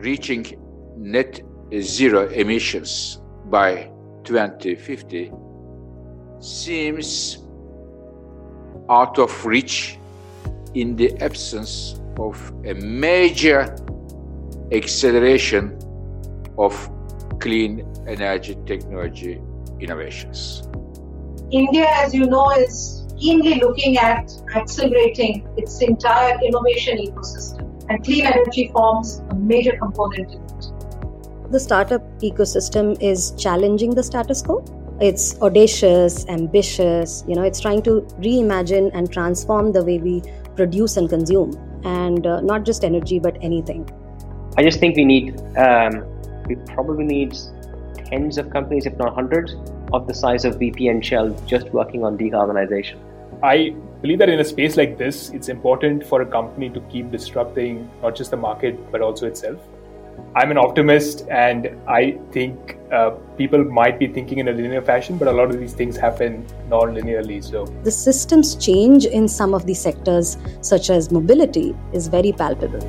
reaching net zero emissions by 2050 seems out of reach in the absence of a major acceleration of clean energy technology innovations. India, as you know, is keenly looking at accelerating its entire innovation ecosystem, and clean energy forms a major component in it. The startup ecosystem is challenging the status quo. It's audacious, ambitious, you know, it's trying to reimagine and transform the way we produce and consume, and uh, not just energy, but anything. I just think we need, um, we probably need tens of companies, if not hundreds, of the size of BP and Shell just working on decarbonization. I believe that in a space like this, it's important for a company to keep disrupting not just the market, but also itself. I'm an optimist, and I think uh, people might be thinking in a linear fashion, but a lot of these things happen non linearly. So, the systems change in some of these sectors, such as mobility, is very palpable.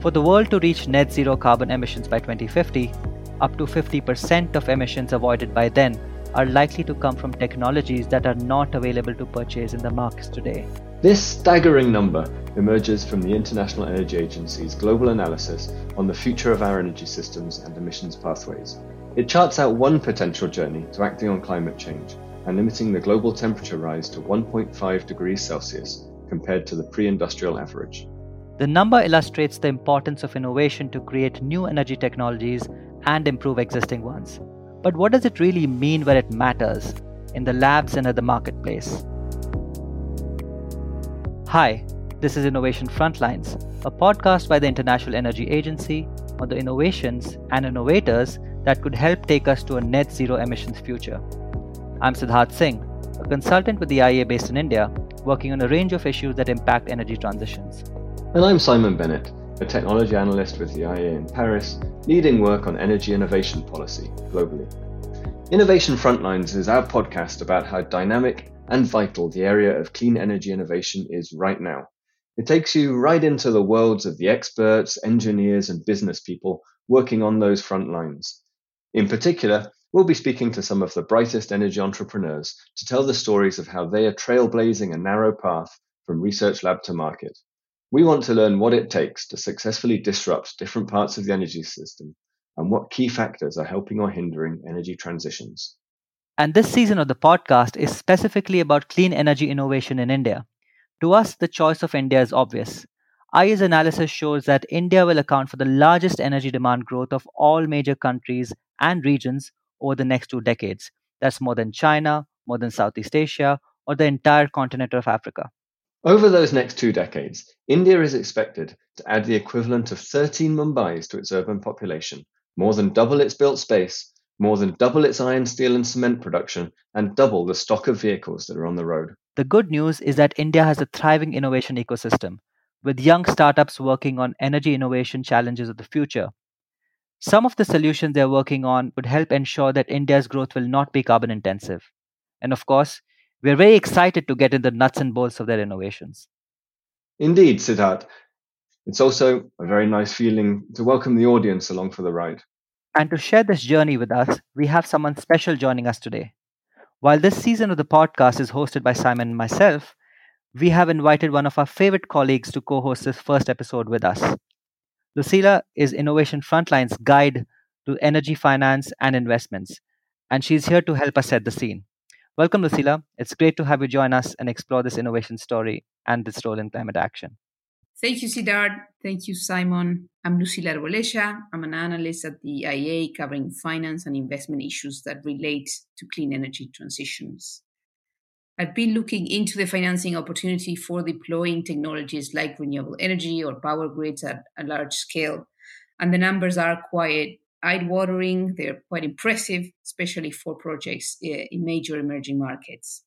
For the world to reach net zero carbon emissions by 2050, up to 50% of emissions avoided by then are likely to come from technologies that are not available to purchase in the markets today. This staggering number emerges from the International Energy Agency's global analysis on the future of our energy systems and emissions pathways. It charts out one potential journey to acting on climate change and limiting the global temperature rise to 1.5 degrees Celsius compared to the pre industrial average. The number illustrates the importance of innovation to create new energy technologies and improve existing ones. But what does it really mean where it matters in the labs and at the marketplace? Hi, this is Innovation Frontlines, a podcast by the International Energy Agency on the innovations and innovators that could help take us to a net zero emissions future. I'm Siddharth Singh, a consultant with the IEA based in India, working on a range of issues that impact energy transitions. And I'm Simon Bennett, a technology analyst with the IEA in Paris, leading work on energy innovation policy globally. Innovation Frontlines is our podcast about how dynamic and vital the area of clean energy innovation is right now. It takes you right into the worlds of the experts, engineers, and business people working on those front lines. In particular, we'll be speaking to some of the brightest energy entrepreneurs to tell the stories of how they are trailblazing a narrow path from research lab to market. We want to learn what it takes to successfully disrupt different parts of the energy system and what key factors are helping or hindering energy transitions. And this season of the podcast is specifically about clean energy innovation in India. To us, the choice of India is obvious. IEA's analysis shows that India will account for the largest energy demand growth of all major countries and regions over the next two decades. That's more than China, more than Southeast Asia, or the entire continent of Africa. Over those next two decades, India is expected to add the equivalent of 13 Mumbais to its urban population, more than double its built space, more than double its iron, steel, and cement production, and double the stock of vehicles that are on the road. The good news is that India has a thriving innovation ecosystem, with young startups working on energy innovation challenges of the future. Some of the solutions they're working on would help ensure that India's growth will not be carbon intensive. And of course, we're very excited to get in the nuts and bolts of their innovations. Indeed, Siddharth. It's also a very nice feeling to welcome the audience along for the ride. And to share this journey with us, we have someone special joining us today. While this season of the podcast is hosted by Simon and myself, we have invited one of our favorite colleagues to co host this first episode with us. Lucila is Innovation Frontline's guide to energy finance and investments, and she's here to help us set the scene. Welcome, Lucila. It's great to have you join us and explore this innovation story and its role in climate action. Thank you, Siddharth. Thank you, Simon. I'm Lucila Arboleya. I'm an analyst at the IEA covering finance and investment issues that relate to clean energy transitions. I've been looking into the financing opportunity for deploying technologies like renewable energy or power grids at a large scale, and the numbers are quite eye-watering. They're quite impressive, especially for projects eh, in major emerging markets.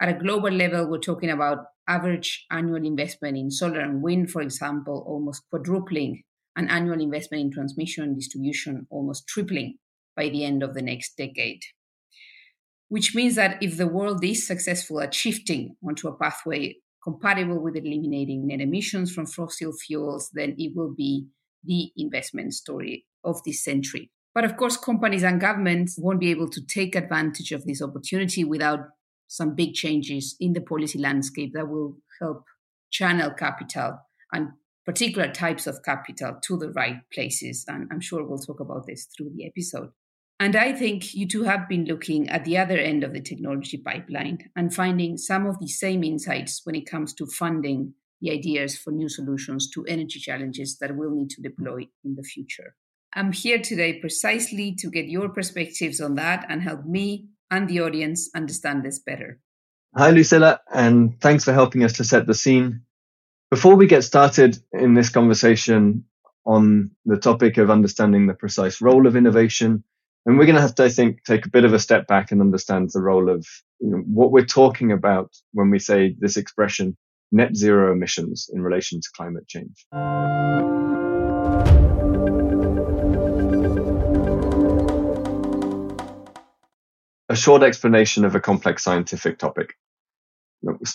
At a global level, we're talking about average annual investment in solar and wind, for example, almost quadrupling, and annual investment in transmission and distribution almost tripling by the end of the next decade. Which means that if the world is successful at shifting onto a pathway compatible with eliminating net emissions from fossil fuels, then it will be the investment story of this century. But of course, companies and governments won't be able to take advantage of this opportunity without some big changes in the policy landscape that will help channel capital and particular types of capital to the right places. And I'm sure we'll talk about this through the episode. And I think you two have been looking at the other end of the technology pipeline and finding some of the same insights when it comes to funding the ideas for new solutions to energy challenges that we'll need to deploy in the future. I'm here today precisely to get your perspectives on that and help me and the audience understand this better. Hi, Lucila, and thanks for helping us to set the scene. Before we get started in this conversation on the topic of understanding the precise role of innovation, and we're going to have to, I think, take a bit of a step back and understand the role of you know, what we're talking about when we say this expression net zero emissions in relation to climate change. A short explanation of a complex scientific topic.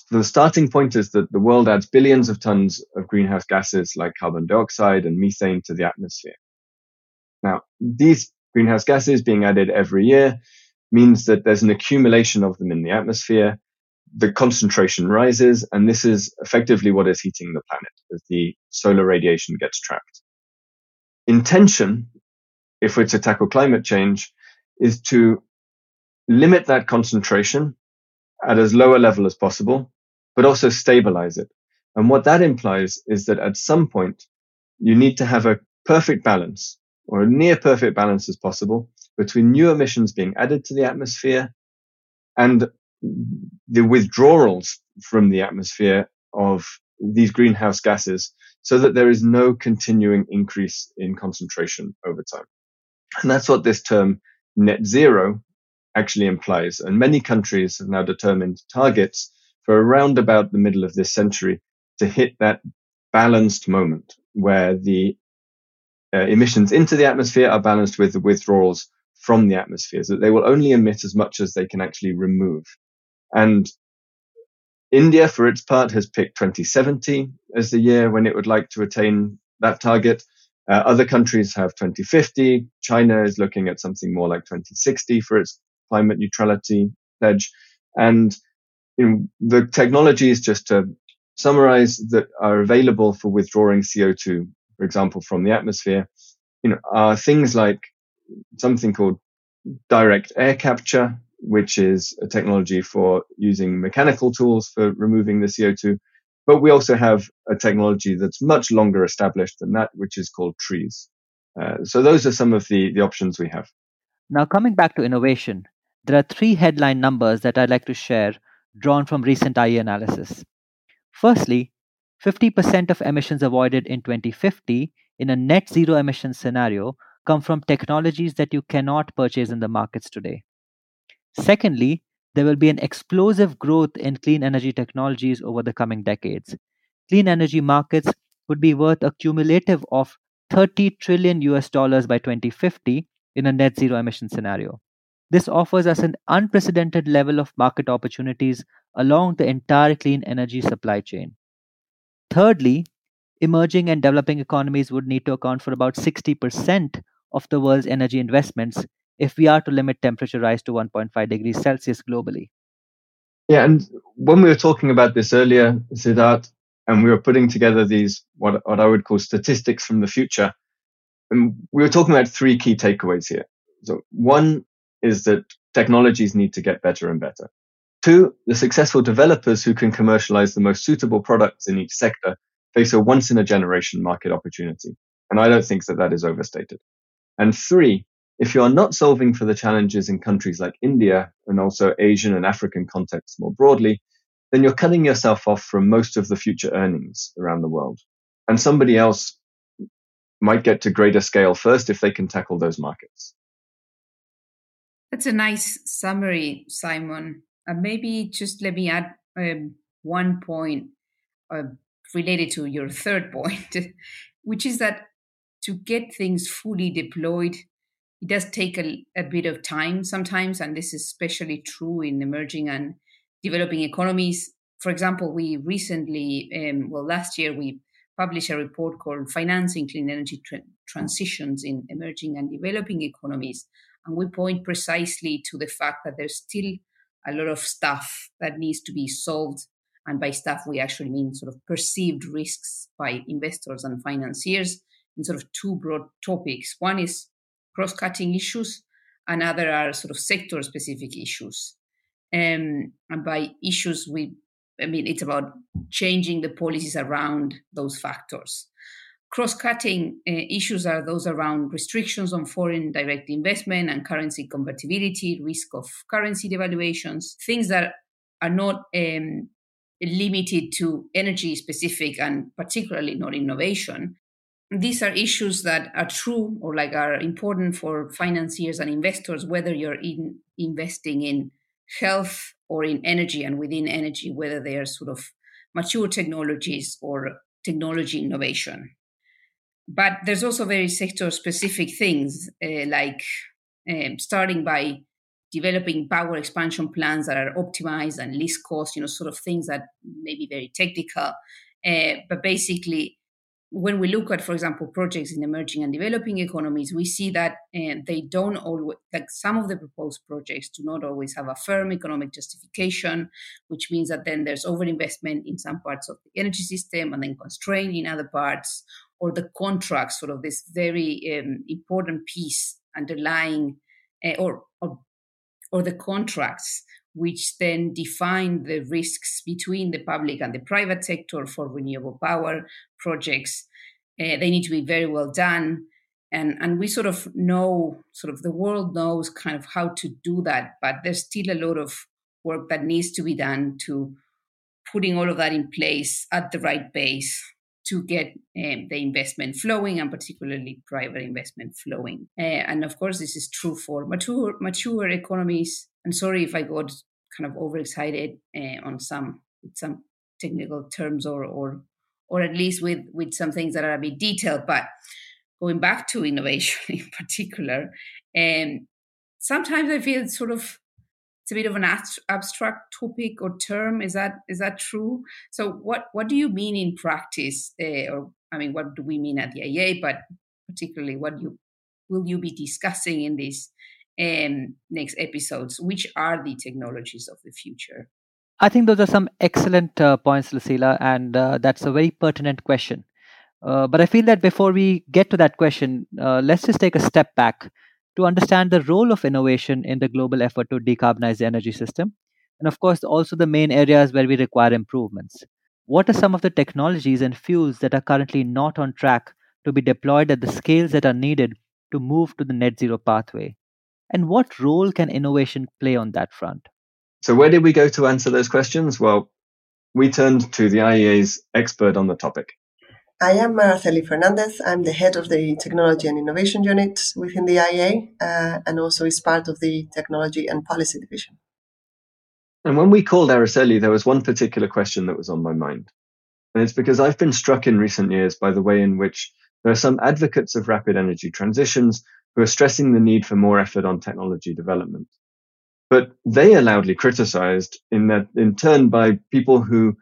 The starting point is that the world adds billions of tons of greenhouse gases like carbon dioxide and methane to the atmosphere. Now, these greenhouse gases being added every year means that there's an accumulation of them in the atmosphere. The concentration rises, and this is effectively what is heating the planet as the solar radiation gets trapped. Intention, if we're to tackle climate change, is to limit that concentration at as low a level as possible, but also stabilize it. And what that implies is that at some point, you need to have a perfect balance or a near perfect balance as possible between new emissions being added to the atmosphere and the withdrawals from the atmosphere of these greenhouse gases so that there is no continuing increase in concentration over time. And that's what this term net zero actually implies. And many countries have now determined targets for around about the middle of this century to hit that balanced moment where the uh, emissions into the atmosphere are balanced with the withdrawals from the atmosphere, so that they will only emit as much as they can actually remove. And India, for its part, has picked 2070 as the year when it would like to attain that target. Uh, other countries have 2050. China is looking at something more like 2060 for its climate neutrality pledge. And you know, the technologies, just to summarize, that are available for withdrawing CO2, for example, from the atmosphere, you know, are things like something called direct air capture, which is a technology for using mechanical tools for removing the CO2. But we also have a technology that's much longer established than that, which is called trees. Uh, so those are some of the, the options we have. Now, coming back to innovation, there are three headline numbers that I'd like to share drawn from recent IEA analysis. Firstly, 50% of emissions avoided in 2050 in a net zero emission scenario come from technologies that you cannot purchase in the markets today. Secondly, there will be an explosive growth in clean energy technologies over the coming decades. Clean energy markets would be worth a cumulative of 30 trillion US dollars by 2050 in a net zero emission scenario. This offers us an unprecedented level of market opportunities along the entire clean energy supply chain. Thirdly, emerging and developing economies would need to account for about 60% of the world's energy investments if we are to limit temperature rise to 1.5 degrees Celsius globally. Yeah, and when we were talking about this earlier, Siddharth, and we were putting together these what, what I would call statistics from the future, and we were talking about three key takeaways here. So one is that technologies need to get better and better. Two, the successful developers who can commercialize the most suitable products in each sector face a once in a generation market opportunity. And I don't think that that is overstated. And three, if you are not solving for the challenges in countries like India and also Asian and African contexts more broadly, then you're cutting yourself off from most of the future earnings around the world. And somebody else might get to greater scale first if they can tackle those markets. That's a nice summary, Simon. Uh, maybe just let me add um, one point uh, related to your third point, which is that to get things fully deployed, it does take a, a bit of time sometimes, and this is especially true in emerging and developing economies. for example, we recently, um, well, last year we published a report called Financing Clean Energy Tra- Transitions in Emerging and Developing Economies. And we point precisely to the fact that there's still a lot of stuff that needs to be solved. And by stuff, we actually mean sort of perceived risks by investors and financiers in sort of two broad topics. One is cross cutting issues, and other are sort of sector specific issues. Um, and by issues, we I mean, it's about changing the policies around those factors. Cross cutting uh, issues are those around restrictions on foreign direct investment and currency convertibility, risk of currency devaluations, things that are not um, limited to energy specific and particularly not innovation. These are issues that are true or like are important for financiers and investors, whether you're in investing in health or in energy and within energy, whether they are sort of mature technologies or technology innovation. But there's also very sector specific things uh, like um, starting by developing power expansion plans that are optimized and least cost, you know, sort of things that may be very technical. Uh, but basically, when we look at, for example, projects in emerging and developing economies, we see that uh, they don't always, like some of the proposed projects do not always have a firm economic justification, which means that then there's overinvestment in some parts of the energy system and then constraint in other parts, or the contracts, sort of this very um, important piece underlying, uh, or, or or the contracts which then define the risks between the public and the private sector for renewable power projects. Uh, they need to be very well done. And, and we sort of know, sort of the world knows kind of how to do that, but there's still a lot of work that needs to be done to putting all of that in place at the right base to get um, the investment flowing and particularly private investment flowing. Uh, and of course, this is true for mature mature economies I'm sorry if I got kind of overexcited uh, on some some technical terms or or or at least with with some things that are a bit detailed. But going back to innovation in particular, um, sometimes I feel it's sort of it's a bit of an abstract topic or term. Is that is that true? So what what do you mean in practice, uh, or I mean, what do we mean at the IEA? But particularly, what you will you be discussing in this um, next episodes. Which are the technologies of the future? I think those are some excellent uh, points, Lucila, and uh, that's a very pertinent question. Uh, but I feel that before we get to that question, uh, let's just take a step back to understand the role of innovation in the global effort to decarbonize the energy system. And of course, also the main areas where we require improvements. What are some of the technologies and fuels that are currently not on track to be deployed at the scales that are needed to move to the net zero pathway? And what role can innovation play on that front? So, where did we go to answer those questions? Well, we turned to the IEA's expert on the topic. I am Araceli Fernandez. I'm the head of the Technology and Innovation Unit within the IEA uh, and also is part of the Technology and Policy Division. And when we called Araceli, there was one particular question that was on my mind. And it's because I've been struck in recent years by the way in which there are some advocates of rapid energy transitions who are stressing the need for more effort on technology development. But they are loudly criticized in that, in turn, by people who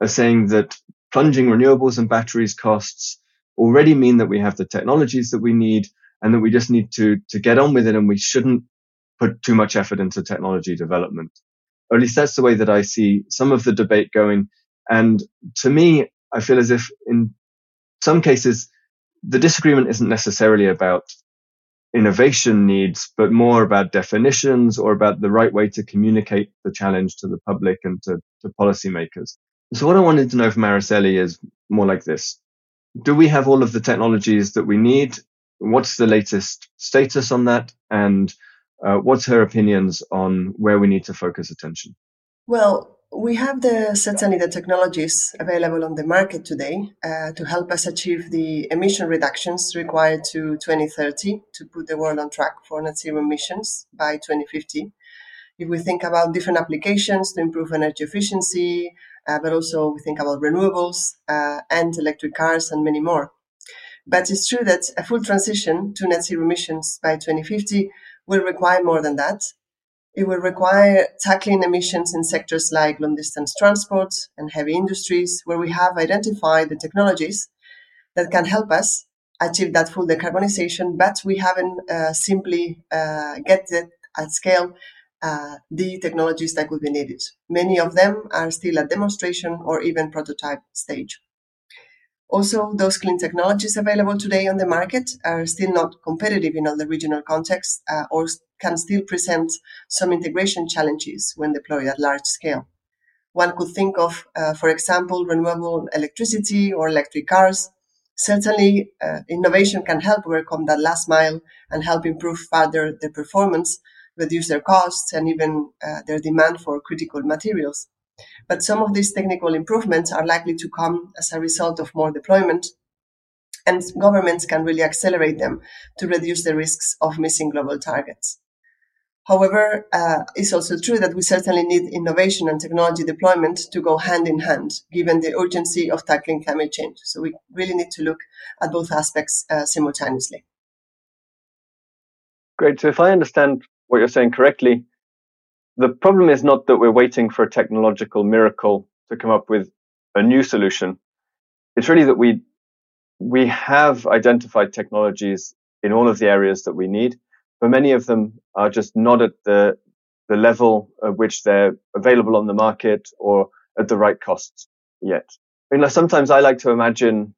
are saying that plunging renewables and batteries costs already mean that we have the technologies that we need and that we just need to, to get on with it and we shouldn't put too much effort into technology development. Or at least that's the way that I see some of the debate going. And to me, I feel as if in some cases, the disagreement isn't necessarily about innovation needs, but more about definitions or about the right way to communicate the challenge to the public and to, to policymakers. So what I wanted to know from Araceli is more like this. Do we have all of the technologies that we need? What's the latest status on that? And uh, what's her opinions on where we need to focus attention? Well, we have the certainly the technologies available on the market today uh, to help us achieve the emission reductions required to 2030 to put the world on track for net zero emissions by 2050. If we think about different applications to improve energy efficiency, uh, but also we think about renewables uh, and electric cars and many more. But it's true that a full transition to net zero emissions by 2050 will require more than that. It will require tackling emissions in sectors like long distance transport and heavy industries, where we have identified the technologies that can help us achieve that full decarbonization, but we haven't uh, simply uh, get it at scale uh, the technologies that would be needed. Many of them are still at demonstration or even prototype stage. Also, those clean technologies available today on the market are still not competitive in all the regional contexts uh, or can still present some integration challenges when deployed at large scale. One could think of, uh, for example, renewable electricity or electric cars. Certainly, uh, innovation can help overcome that last mile and help improve further their performance, reduce their costs, and even uh, their demand for critical materials. But some of these technical improvements are likely to come as a result of more deployment, and governments can really accelerate them to reduce the risks of missing global targets. However, uh, it's also true that we certainly need innovation and technology deployment to go hand in hand, given the urgency of tackling climate change. So we really need to look at both aspects uh, simultaneously. Great. So if I understand what you're saying correctly, the problem is not that we're waiting for a technological miracle to come up with a new solution. It's really that we we have identified technologies in all of the areas that we need, but many of them are just not at the the level at which they're available on the market or at the right costs yet. I mean, sometimes I like to imagine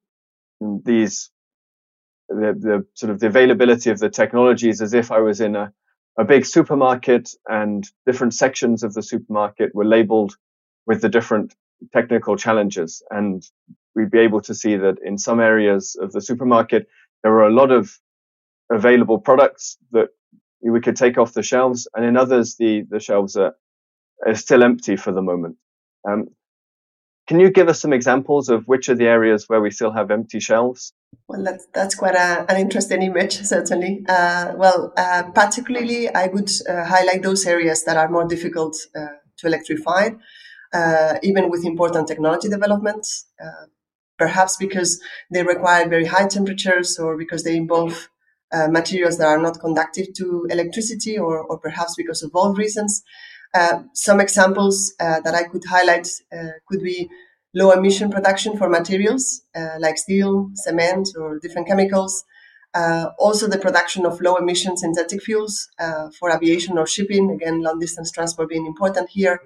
these the, the sort of the availability of the technologies as if I was in a a big supermarket and different sections of the supermarket were labeled with the different technical challenges. And we'd be able to see that in some areas of the supermarket, there were a lot of available products that we could take off the shelves. And in others, the, the shelves are, are still empty for the moment. Um, can you give us some examples of which are the areas where we still have empty shelves? Well, that's, that's quite a, an interesting image, certainly. Uh, well, uh, particularly, I would uh, highlight those areas that are more difficult uh, to electrify, uh, even with important technology developments, uh, perhaps because they require very high temperatures or because they involve materials that are not conductive to electricity or, or perhaps because of all reasons. Some examples that I could highlight could be low emission production for materials uh, like steel, cement, or different chemicals. Uh, also, the production of low emission synthetic fuels for aviation or shipping. Again, long distance transport being important here.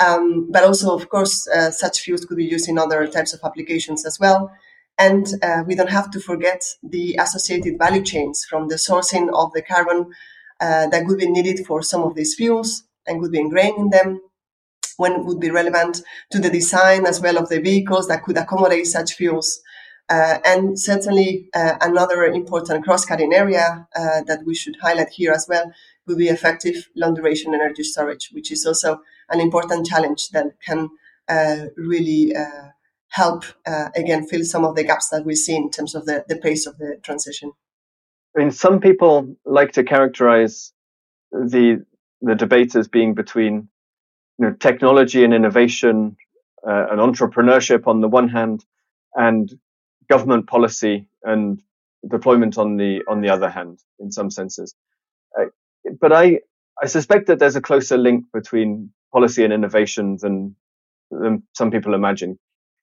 Um, but also, of course, such fuels could be used in other types of applications as well. And uh, we don't have to forget the associated value chains from the sourcing of the carbon uh, that would be needed for some of these fuels and would be ingrained in them when it would be relevant to the design as well of the vehicles that could accommodate such fuels. Uh, and certainly uh, another important cross-cutting area uh, that we should highlight here as well would be effective long-duration energy storage, which is also an important challenge that can uh, really uh, help, uh, again, fill some of the gaps that we see in terms of the, the pace of the transition. I mean, some people like to characterize the the debate as being between you know, technology and innovation uh, and entrepreneurship on the one hand, and government policy and deployment on the on the other hand, in some senses. Uh, but I I suspect that there's a closer link between policy and innovation than than some people imagine.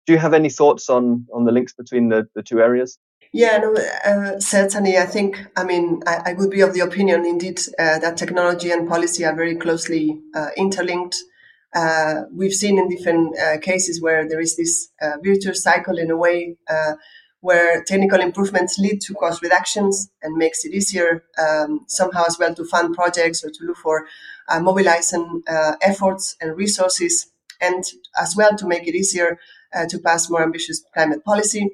Do you have any thoughts on on the links between the, the two areas? Yeah, no, uh, certainly. I think, I mean, I, I, would be of the opinion indeed uh, that technology and policy are very closely uh, interlinked. Uh, we've seen in different uh, cases where there is this uh, virtuous cycle in a way where technical improvements lead to cost reductions and makes it easier um, somehow as well to fund projects or to look for mobilizing efforts and resources and as well to make it easier to pass more ambitious climate policy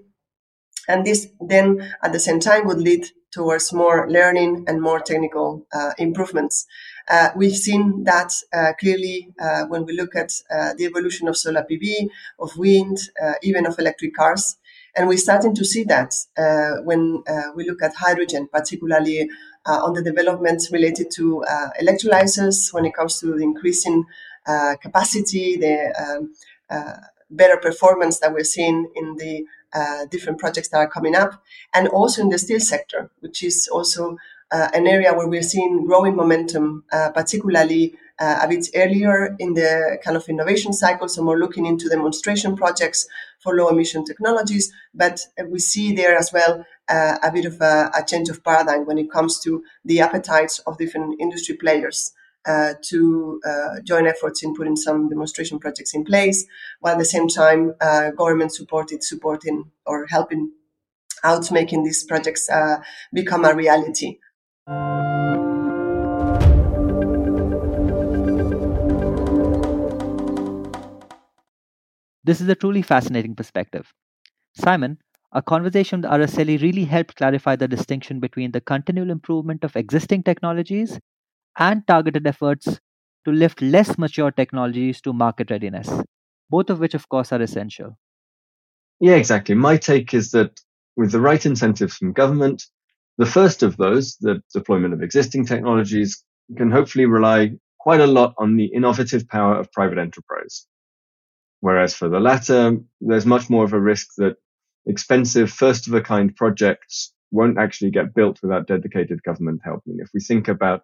and this then at the same time would lead towards more learning and more technical uh, improvements. Uh, we've seen that uh, clearly uh, when we look at uh, the evolution of solar PV, of wind, uh, even of electric cars. And we're starting to see that when we look at hydrogen, particularly on the developments related to electrolyzers, when it comes to the increasing capacity, the um, better performance that we're seeing in the uh, different projects that are coming up, and also in the steel sector, which is also uh, an area where we're seeing growing momentum, uh, particularly uh, a bit earlier in the kind of innovation cycle. So we're looking into demonstration projects for low emission technologies, but we see there as well uh, a bit of a, a, change of paradigm when it comes to the appetites of different industry players. Uh, to uh, join efforts in putting some demonstration projects in place, while at the same time government supported supporting or helping out making these projects become a reality. This is a truly fascinating perspective. Simon, our conversation with Araceli really helped clarify the distinction between the continual improvement of existing technologies and targeted efforts to lift less mature technologies to market readiness, both of which, of course, are essential. Yeah, exactly. My take is that with the right incentives from government, the first of those, the deployment of existing technologies, can hopefully rely quite a lot on the innovative power of private enterprise. Whereas for the latter, there's much more of a risk that expensive, first of a kind projects won't actually get built without dedicated government help. I mean, if we think about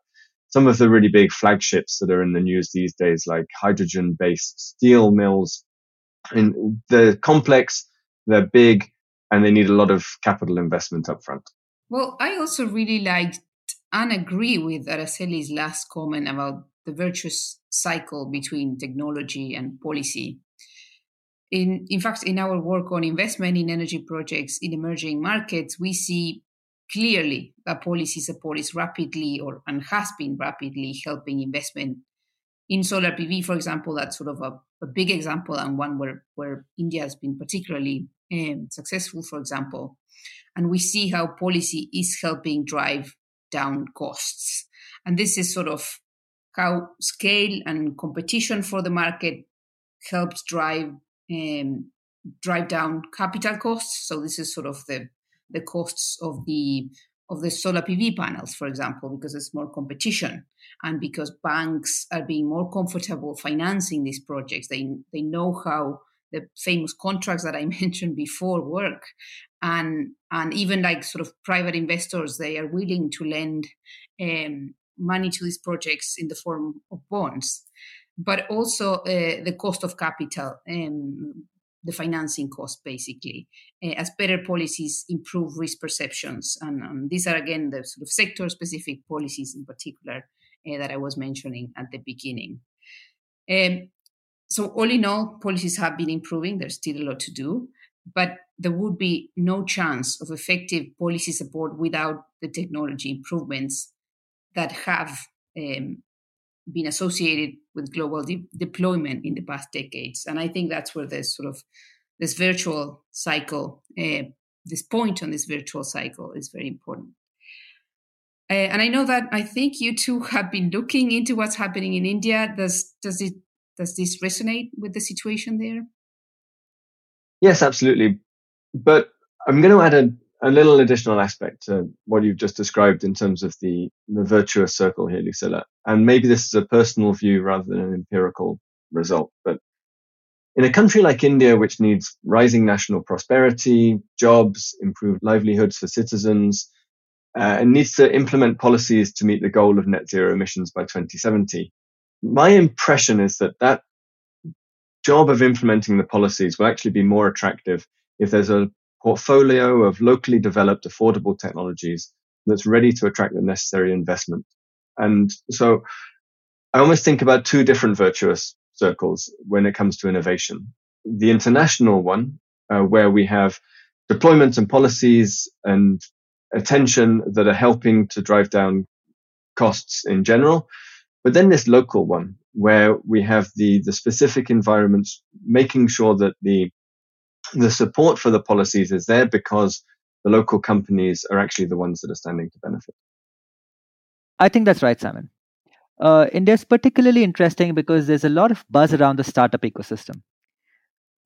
some of the really big flagships that are in the news these days, like hydrogen based steel mills, and they're complex, they're big, and they need a lot of capital investment up front. Well, I also really liked and agree with Araceli's last comment about the virtuous cycle between technology and policy. In, in fact, in our work on investment in energy projects in emerging markets, we see clearly that policy support is rapidly or and has been rapidly helping investment in solar PV, for example. That's sort of a, a big example and one where, where India has been particularly um, successful, for example. And we see how policy is helping drive down costs. And this is sort of how scale and competition for the market helps drive um, drive down capital costs. So this is sort of the the costs of the of the solar PV panels, for example, because there's more competition and because banks are being more comfortable financing these projects. They they know how the famous contracts that I mentioned before work, and and even like sort of private investors, they are willing to lend um, money to these projects in the form of bonds but also uh, the cost of capital, um, the financing cost, basically, uh, as better policies improve risk perceptions. And, and, these are, again, the sort of sector specific policies in particular uh, that I was mentioning at the beginning. Um, so, all in all, policies have been improving. There's still a lot to do, but there would be no chance of effective policy support without the technology improvements that have um, been associated with global de- deployment in the past decades. And I think that's where this sort of this virtual cycle, uh, this point on this virtual cycle is very important. Uh, and I know that I think you two have been looking into what's happening in India. Does does it does this resonate with the situation there? Yes, absolutely. But I'm going to add a a little additional aspect to what you've just described in terms of the, the virtuous circle here, Lucila. And maybe this is a personal view rather than an empirical result. But in a country like India, which needs rising national prosperity, jobs, improved livelihoods for citizens, uh, and needs to implement policies to meet the goal of net zero emissions by 2070, my impression is that that job of implementing the policies will actually be more attractive if there's a portfolio of locally developed affordable technologies that's ready to attract the necessary investment. And so I almost think about two different virtuous circles when it comes to innovation. The international one, uh, where we have deployments and policies and attention that are helping to drive down costs in general. But then this local one, where we have the, the specific environments, making sure that the the support for the policies is there because the local companies are actually the ones that are standing to benefit. I think that's right, Simon. Uh, India is particularly interesting because there's a lot of buzz around the startup ecosystem.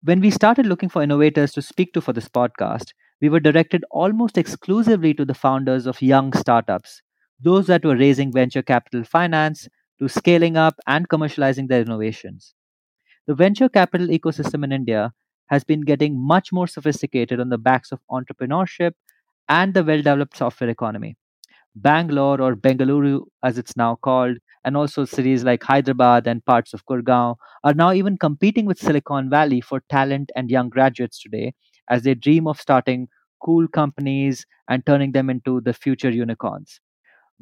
When we started looking for innovators to speak to for this podcast, we were directed almost exclusively to the founders of young startups, those that were raising venture capital finance to scaling up and commercializing their innovations. The venture capital ecosystem in India has been getting much more sophisticated on the backs of entrepreneurship and the well developed software economy. Bangalore or Bengaluru, as it's now called, and also cities like Hyderabad and parts of Gurgaon are now even competing with Silicon Valley for talent and young graduates today as they dream of starting cool companies and turning them into the future unicorns.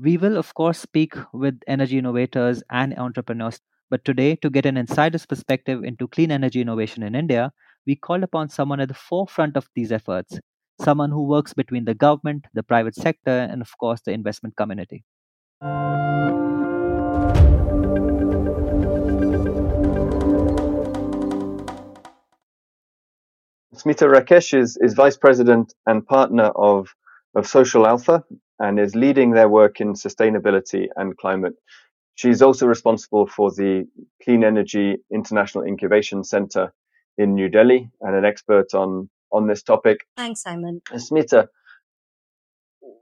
We will, of course, speak with energy innovators and entrepreneurs, but today, to get an insider's perspective into clean energy innovation in India, we called upon someone at the forefront of these efforts, someone who works between the government, the private sector, and of course, the investment community. Smita Rakesh is, is vice president and partner of, of Social Alpha and is leading their work in sustainability and climate. She's also responsible for the Clean Energy International Incubation Center in New Delhi and an expert on, on this topic. Thanks, Simon. Smita,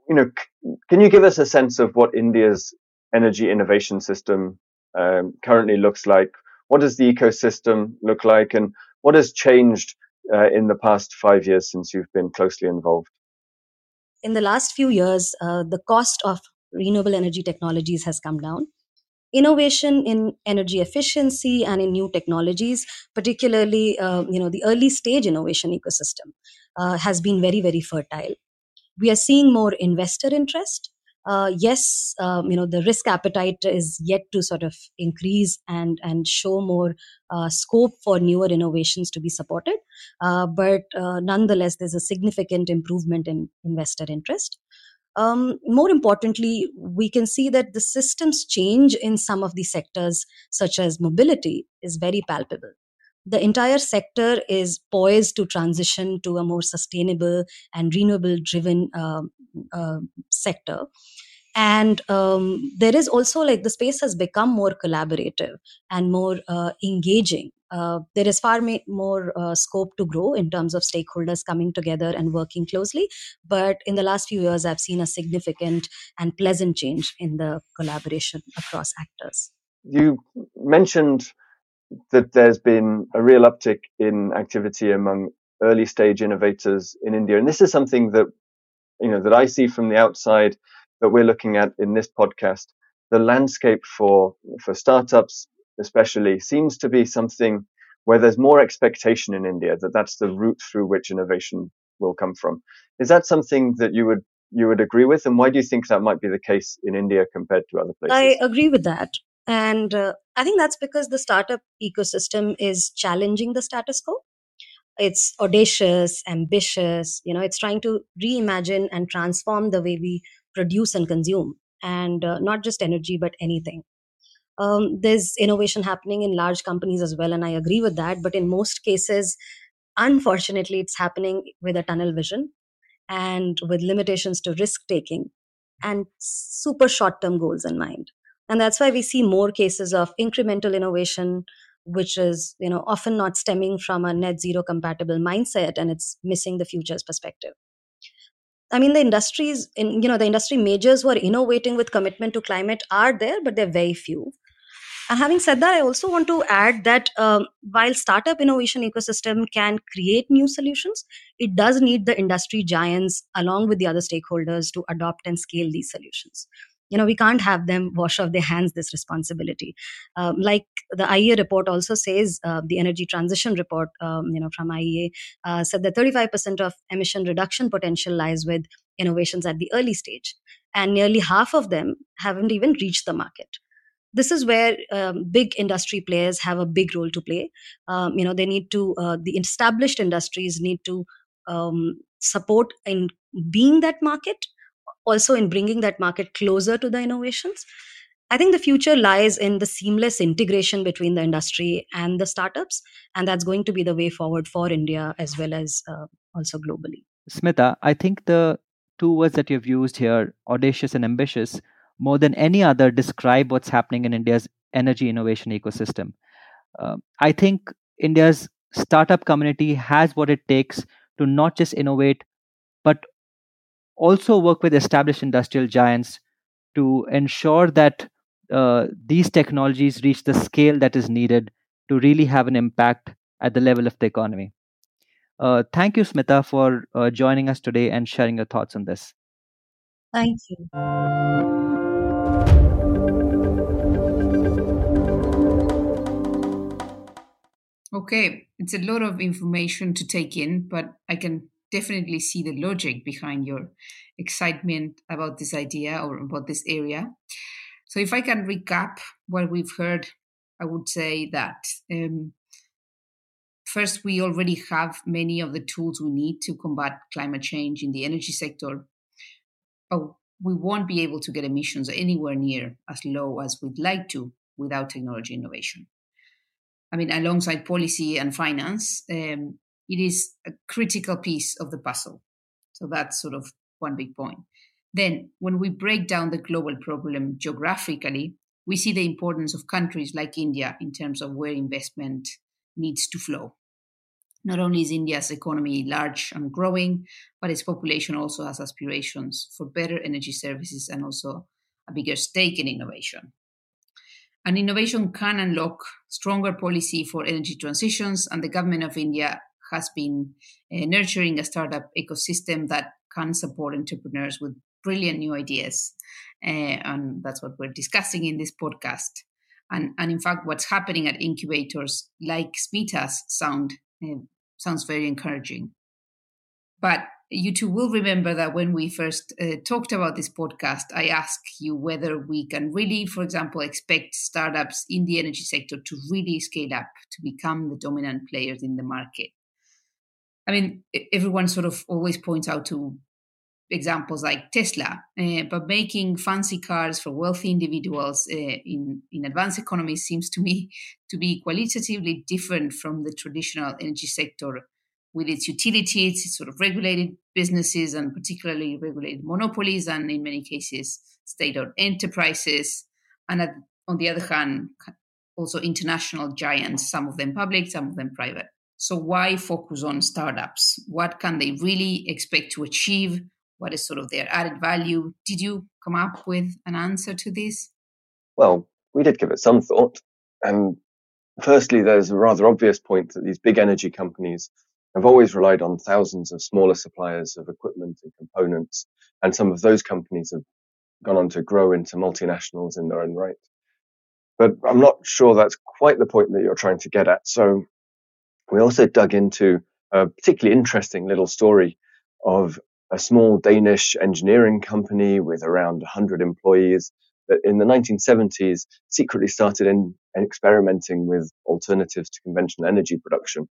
you know, c- can you give us a sense of what India's energy innovation system um, currently looks like? What does the ecosystem look like, and what has changed uh, in the past five years since you've been closely involved? In the last few years, uh, the cost of renewable energy technologies has come down. Innovation in energy efficiency and in new technologies, particularly uh, you know the early stage innovation ecosystem, uh, has been very very fertile. We are seeing more investor interest. Uh, yes, um, you know the risk appetite is yet to sort of increase and and show more uh, scope for newer innovations to be supported. Uh, but uh, nonetheless, there's a significant improvement in investor interest. Um, more importantly, we can see that the systems change in some of these sectors, such as mobility, is very palpable. The entire sector is poised to transition to a more sustainable and renewable driven uh, uh, sector. And um, there is also like the space has become more collaborative and more uh, engaging. Uh, there is far ma- more uh, scope to grow in terms of stakeholders coming together and working closely. But in the last few years i've seen a significant and pleasant change in the collaboration across actors. You mentioned that there's been a real uptick in activity among early stage innovators in India, and this is something that you know that I see from the outside that we're looking at in this podcast. The landscape for for startups, especially, seems to be something where there's more expectation in India that that's the route through which innovation will come from. Is that something that you would you would agree with, and why do you think that might be the case in India compared to other places? I agree with that. And uh, I think that's because the startup ecosystem is challenging the status quo. It's audacious, ambitious, you know, it's trying to reimagine and transform the way we produce and consume, and uh, not just energy, but anything. Um, there's innovation happening in large companies as well, and I agree with that. But in most cases, unfortunately, it's happening with a tunnel vision and with limitations to risk taking and super short term goals in mind and that's why we see more cases of incremental innovation which is you know often not stemming from a net zero compatible mindset and it's missing the future's perspective. I mean the industries in you know the industry majors who are innovating with commitment to climate are there but they're very few. And having said that i also want to add that um, while startup innovation ecosystem can create new solutions it does need the industry giants along with the other stakeholders to adopt and scale these solutions you know we can't have them wash off their hands this responsibility. Um, like the iea report also says uh, the energy transition report um, you know from iea uh, said that 35% of emission reduction potential lies with innovations at the early stage and nearly half of them haven't even reached the market. This is where um, big industry players have a big role to play. Um, you know they need to uh, the established industries need to um, support in being that market also in bringing that market closer to the innovations i think the future lies in the seamless integration between the industry and the startups and that's going to be the way forward for india as well as uh, also globally Smita, I think the two words that you've used here, audacious and ambitious, more than any other, describe what's happening in India's energy innovation ecosystem. Uh, I think India's startup community has what it takes to not just innovate, but also work with established industrial giants to ensure that uh, these technologies reach the scale that is needed to really have an impact at the level of the economy. Uh, thank you, Smita, for uh, joining us today and sharing your thoughts on this. Thank you. Okay, it's a lot of information to take in, but I can definitely see the logic behind your excitement about this idea or about this area. So, if I can recap what we've heard, I would say that um, first, we already have many of the tools we need to combat climate change in the energy sector, but we won't be able to get emissions anywhere near as low as we'd like to without technology innovation. I mean, alongside policy and finance, um, it is a critical piece of the puzzle. So that's sort of one big point. Then, when we break down the global problem geographically, we see the importance of countries like India in terms of where investment needs to flow. Not only is India's economy large and growing, but its population also has aspirations for better energy services and also a bigger stake in innovation. And innovation can unlock stronger policy for energy transitions, and the government of India has been uh, nurturing a startup ecosystem that can support entrepreneurs with brilliant new ideas. Uh, and that's what we're discussing in this podcast. And, and in fact, what's happening at incubators like Smita's sound uh, sounds very encouraging. But you two will remember that when we first uh, talked about this podcast, I asked you whether we can really, for example, expect startups in the energy sector to really scale up to become the dominant players in the market. I mean, everyone sort of always points out to examples like Tesla, uh, but making fancy cars for wealthy individuals uh, in, in advanced economies seems to me to be qualitatively different from the traditional energy sector with its utilities, its sort of regulated businesses, and particularly regulated monopolies, and in many cases, state owned enterprises. And at, on the other hand, also international giants, some of them public, some of them private. So, why focus on startups? What can they really expect to achieve? What is sort of their added value? Did you come up with an answer to this? Well, we did give it some thought. And firstly, there's a rather obvious point that these big energy companies have always relied on thousands of smaller suppliers of equipment and components, and some of those companies have gone on to grow into multinationals in their own right. But I'm not sure that's quite the point that you're trying to get at. So we also dug into a particularly interesting little story of a small Danish engineering company with around 100 employees that in the 1970s secretly started in, experimenting with alternatives to conventional energy production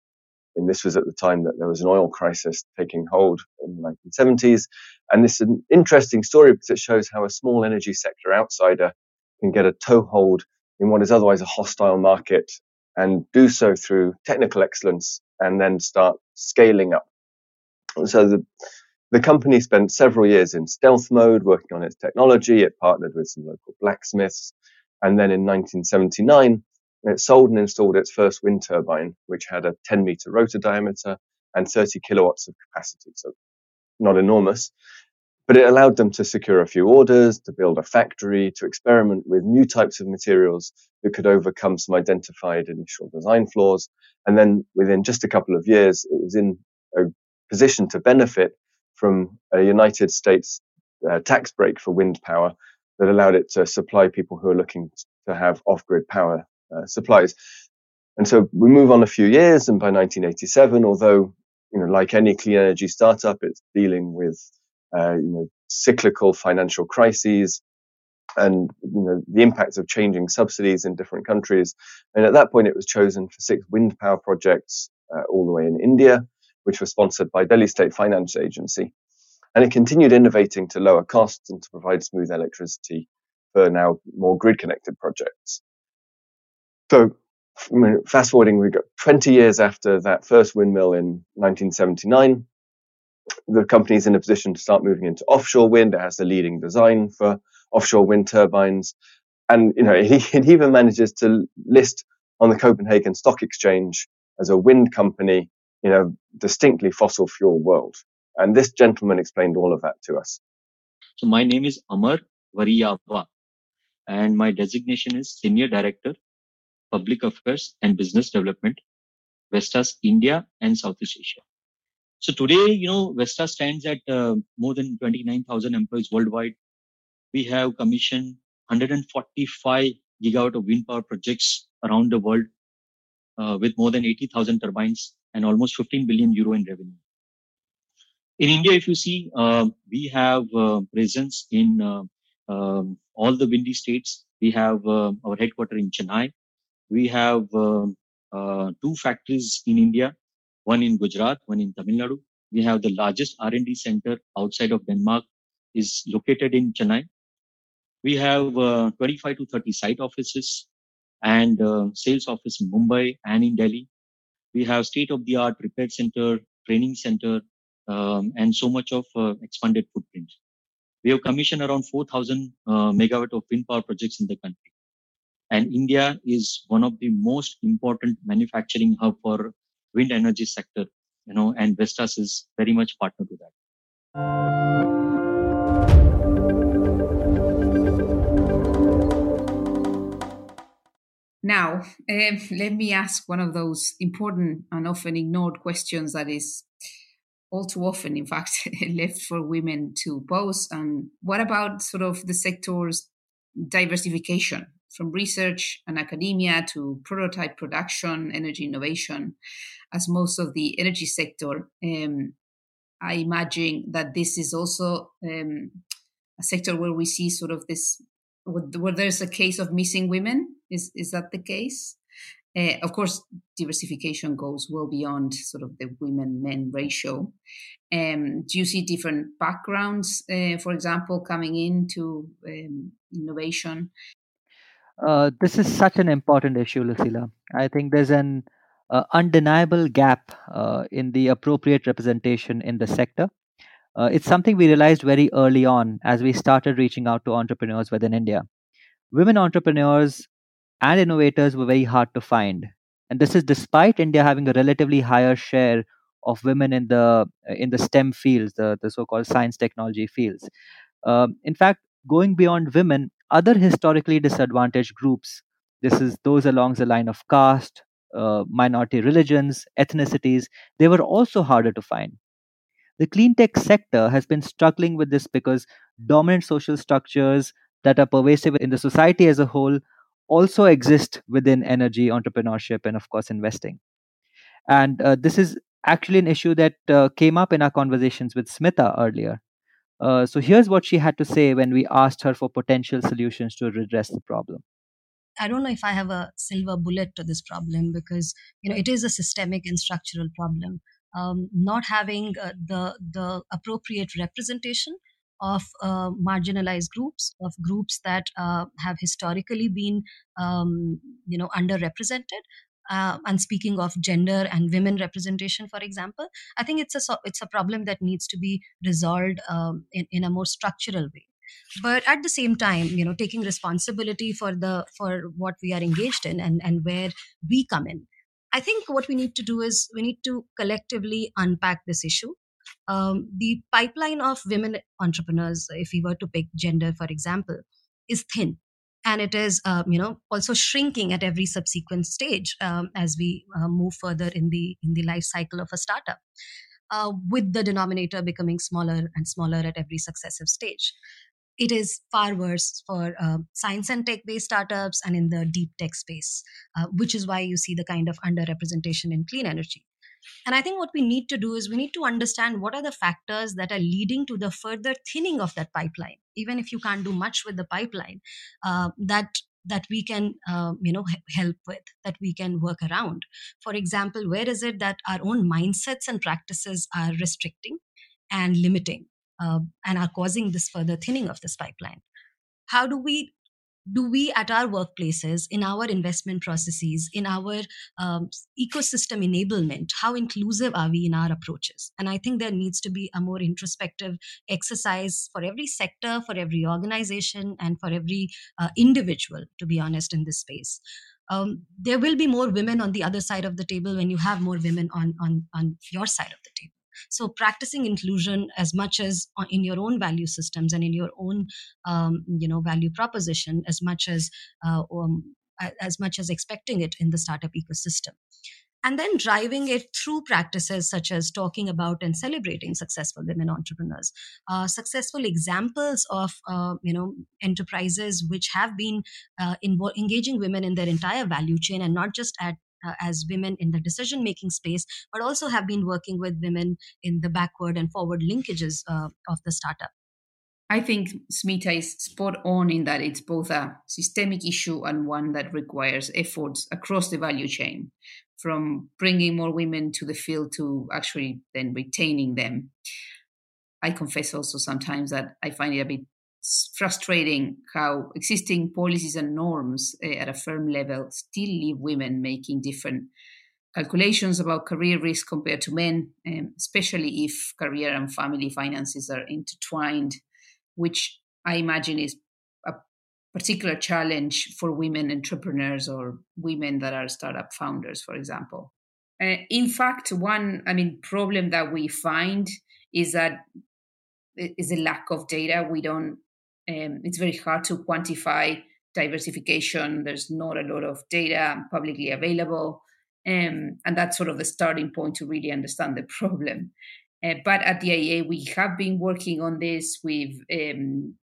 and this was at the time that there was an oil crisis taking hold in the 1970s. And this is an interesting story because it shows how a small energy sector outsider can get a toehold in what is otherwise a hostile market and do so through technical excellence and then start scaling up. So the, the company spent several years in stealth mode working on its technology. It partnered with some local blacksmiths. And then in 1979, it sold and installed its first wind turbine, which had a 10 meter rotor diameter and 30 kilowatts of capacity. So not enormous, but it allowed them to secure a few orders, to build a factory, to experiment with new types of materials that could overcome some identified initial design flaws. And then within just a couple of years, it was in a position to benefit from a United States uh, tax break for wind power that allowed it to supply people who are looking to have off-grid power uh, supplies. And so we move on a few years, and by 1987, although you know, like any clean energy startup, it's dealing with uh, you know cyclical financial crises and you know the impacts of changing subsidies in different countries. And at that point, it was chosen for six wind power projects uh, all the way in India, which were sponsored by Delhi State Finance Agency. And it continued innovating to lower costs and to provide smooth electricity for now more grid connected projects. So fast forwarding, we got 20 years after that first windmill in 1979. The company's in a position to start moving into offshore wind. It has the leading design for offshore wind turbines. And, you know, it, it even manages to list on the Copenhagen Stock Exchange as a wind company in a distinctly fossil fuel world. And this gentleman explained all of that to us. So my name is Amar Variyava and my designation is Senior Director Public Affairs and Business Development, Vestas India and Southeast Asia. So today, you know, Vestas stands at uh, more than 29,000 employees worldwide. We have commissioned 145 gigawatt of wind power projects around the world uh, with more than 80,000 turbines and almost 15 billion euro in revenue. In India, if you see, uh, we have uh, presence in uh, um, all the windy states. We have uh, our headquarters in Chennai. We have two factories in India, one in Gujarat, one in Tamil Nadu. We have the largest R&D center outside of Denmark is located in Chennai. We have uh, 25 to 30 site offices and uh, sales office in Mumbai and in Delhi. We have state of the art repair center, training center, um, and so much of uh, expanded footprint. We have commissioned around 4,000 uh, megawatt of wind power projects in the country. And India is one of the most important manufacturing hub for wind energy sector, you know, and Vestas is very much partner to that. Now, uh, let me ask one of those important and often ignored questions that is all too often, in fact, left for women to pose. And what about sort of the sector's diversification from research and academia to prototype production, energy innovation? As most of the energy sector, um, I imagine that this is also um, a sector where we see sort of this, where there's a case of missing women is is that the case? Uh, of course, diversification goes well beyond sort of the women-men ratio. Um, do you see different backgrounds, uh, for example, coming into um, innovation? Uh, this is such an important issue, Lucila. I think there's an uh, undeniable gap uh, in the appropriate representation in the sector. Uh, it's something we realized very early on as we started reaching out to entrepreneurs within India. Women entrepreneurs and innovators were very hard to find. And this is despite India having a relatively higher share of women in the in the STEM fields, the, the so-called science technology fields. Um, in fact, going beyond women, other historically disadvantaged groups, this is those along the line of caste, uh, minority religions, ethnicities, they were also harder to find. The clean tech sector has been struggling with this because dominant social structures that are pervasive in the society as a whole also exist within energy entrepreneurship and of course investing. And uh, this is actually an issue that uh, came up in our conversations with smita earlier uh, so here's what she had to say when we asked her for potential solutions to redress the problem I don't know if I have a silver bullet to this problem because you know it is a systemic and structural problem. Um, not having uh, the the appropriate representation of uh, marginalized groups, of groups that uh, have historically been, um, you know, underrepresented. Uh, and speaking of gender and women representation, for example, I think it's a it's a problem that needs to be resolved um, in in a more structural way. But at the same time, you know, taking responsibility for the for what we are engaged in and and where we come in. I think what we need to do is we need to collectively unpack this issue um, the pipeline of women entrepreneurs, if we were to pick gender, for example, is thin. And it is, uh, you know, also shrinking at every subsequent stage um, as we uh, move further in the in the life cycle of a startup, uh, with the denominator becoming smaller and smaller at every successive stage. It is far worse for uh, science and tech based startups and in the deep tech space, uh, which is why you see the kind of underrepresentation in clean energy. And I think what we need to do is we need to understand what are the factors that are leading to the further thinning of that pipeline. Even if you can't do much with the pipeline, uh, that that we can uh, you know help with that we can work around for example where is it that our own mindsets and practices are restricting and limiting uh, and are causing this further thinning of this pipeline how do we do we at our workplaces in our investment processes in our um, ecosystem enablement how inclusive are we in our approaches? And i think there needs to be a more introspective exercise for every sector for every organization and for every uh, individual to be honest in this space. Um, there will be more women on the other side of the table when you have more women on on on your side of the table so practicing inclusion as much as in your own value systems and in your own um, you know value proposition as much as uh, um, as much as expecting it in the startup ecosystem. And then driving it through practices such as talking about and celebrating successful women entrepreneurs. Uh, successful examples of uh, you know enterprises which have been uh, engaging women in their entire value chain and not just at uh, as women in the decision making space, but also have been working with women in the backward and forward linkages uh, of the startup. I think Smita is spot on in that it's both a systemic issue and one that requires efforts across the value chain, from bringing more women to the field to actually then retaining them. I confess also sometimes that I find it a bit frustrating how existing policies and norms uh, at a firm level still leave women making different calculations about career risk compared to men, um, especially if career and family finances are intertwined, which I imagine is a particular challenge for women entrepreneurs or women that are startup founders, for example. Uh, in fact, one, I mean, problem that we find is that is a lack of data. We don't um, it's very hard to quantify diversification. There's not a lot of data publicly available. Um, and that's sort of the starting point to really understand the problem. Uh, but at the IEA, we have been working on this. We've, um,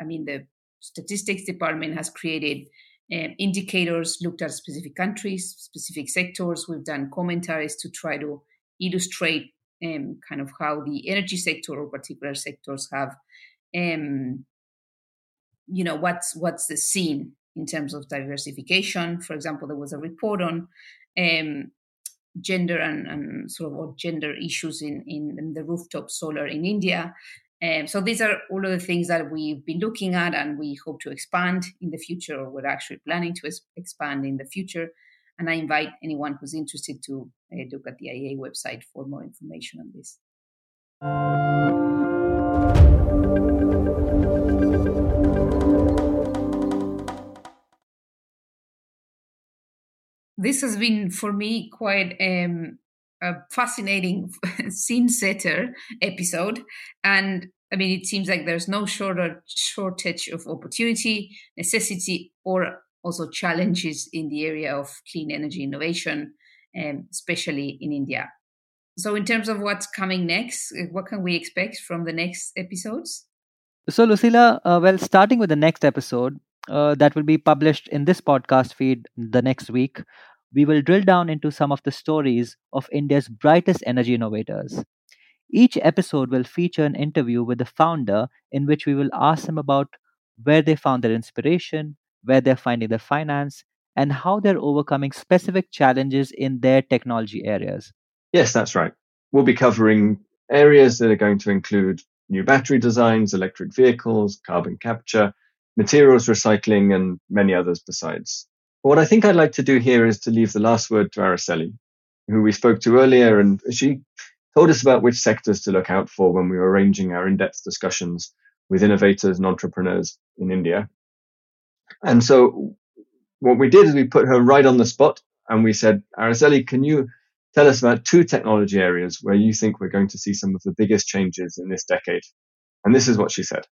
I mean, the statistics department has created um, indicators, looked at specific countries, specific sectors. We've done commentaries to try to illustrate um, kind of how the energy sector or particular sectors have um, you know what's what's the scene in terms of diversification. For example, there was a report on um, gender and, and, sort of or gender issues in, in, in, the rooftop solar in India. Um, so these are all of the things that we've been looking at, and we hope to expand in the future, or we're actually planning to expand in the future. And I invite anyone who's interested to uh, look at the IEA website for more information on this. This has been for me quite um, a fascinating scene setter episode. And i mean it seems like there's no shorter shortage of opportunity necessity or also challenges in the area of clean energy innovation um, especially in india. So in terms of what's coming next uh, what can we expect from the next episodes? So lucila uh, well starting with the next episode uh, that will be published in this podcast feed the next week we will drill down into some of the stories of India's brightest energy innovators. Each episode will feature an interview with the founder in which we will ask them about where they found their inspiration, where they're finding their finance, and how they're overcoming specific challenges in their technology areas. Yes, that's right. We'll be covering areas that are going to include new battery designs, electric vehicles, carbon capture, materials recycling, and many others besides. But what I think I'd like to do here is to leave the last word to Araceli, who we spoke to earlier, and she told us about which sectors to look out for when we were arranging our in-depth discussions with innovators and entrepreneurs in India. And so what we did is we put her right on the spot and we said, Araceli, can you tell us about two technology areas where you think we're going to see some of the biggest changes in this decade? And this is what she said.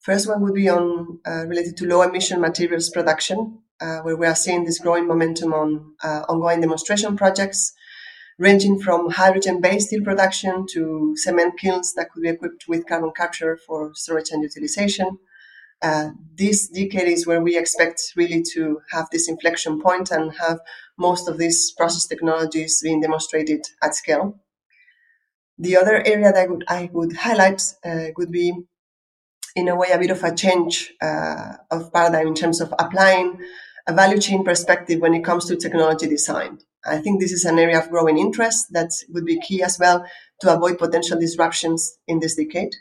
First one would be on uh, related to low emission materials production uh, where we are seeing this growing momentum on uh, ongoing demonstration projects, ranging from hydrogen-based steel production to cement kilns that could be equipped with carbon capture for storage and utilization. Uh, this decade is where we expect really to have this inflection point and have most of these process technologies being demonstrated at scale. The other area that I would, I would highlight uh, would be, in a way, a bit of a change uh, of paradigm in terms of applying a value chain perspective when it comes to technology design. I think this is an area of growing interest that would be key as well to avoid potential disruptions in this decade.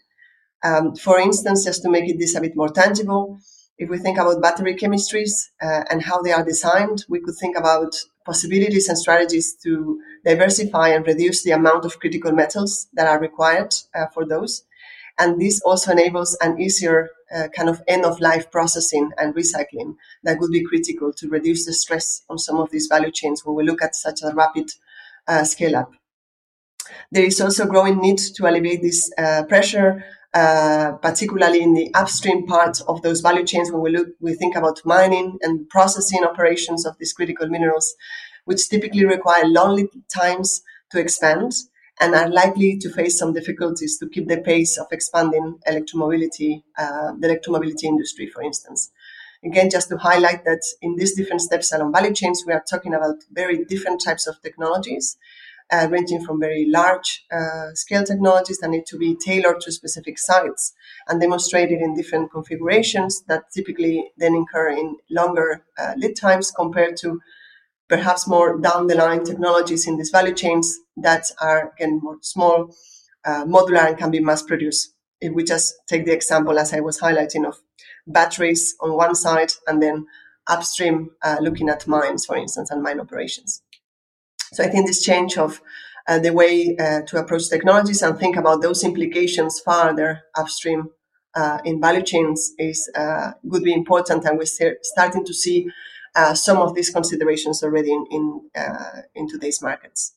Um, for instance, just to make it this a bit more tangible, if we think about battery chemistries uh, and how they are designed, we could think about possibilities and strategies to diversify and reduce the amount of critical metals that are required uh, for those. And this also enables an easier uh, kind of end of life processing and recycling that would be critical to reduce the stress on some of these value chains when we look at such a rapid uh, scale up. There is also growing need to alleviate this uh, pressure, uh, particularly in the upstream part of those value chains when we look, we think about mining and processing operations of these critical minerals which typically require long times to expand and are likely to face some difficulties to keep the pace of expanding electromobility, uh, the electromobility industry, for instance. Again, just to highlight that in these different steps along value chains, we are talking about very different types of technologies, uh, ranging from very large uh, scale technologies that need to be tailored to specific sites and demonstrated in different configurations that typically then incur in longer uh, lead times compared to perhaps more down the line technologies in these value chains that are again more small, uh, modular, and can be mass produced. If we just take the example, as I was highlighting, of batteries on one side and then upstream uh, looking at mines, for instance, and mine operations. So I think this change of uh, the way uh, to approach technologies and think about those implications farther upstream uh, in value chains is uh, would be important, and we're starting to see some of these considerations already in in, uh, in today's markets.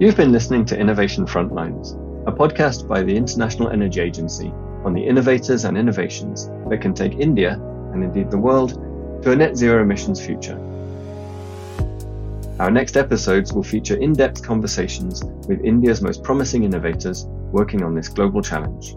You've been listening to Innovation Frontlines, a podcast by the International Energy Agency on the innovators and innovations that can take India, and indeed the world, to a net zero emissions future. Our next episodes will feature in depth conversations with India's most promising innovators working on this global challenge.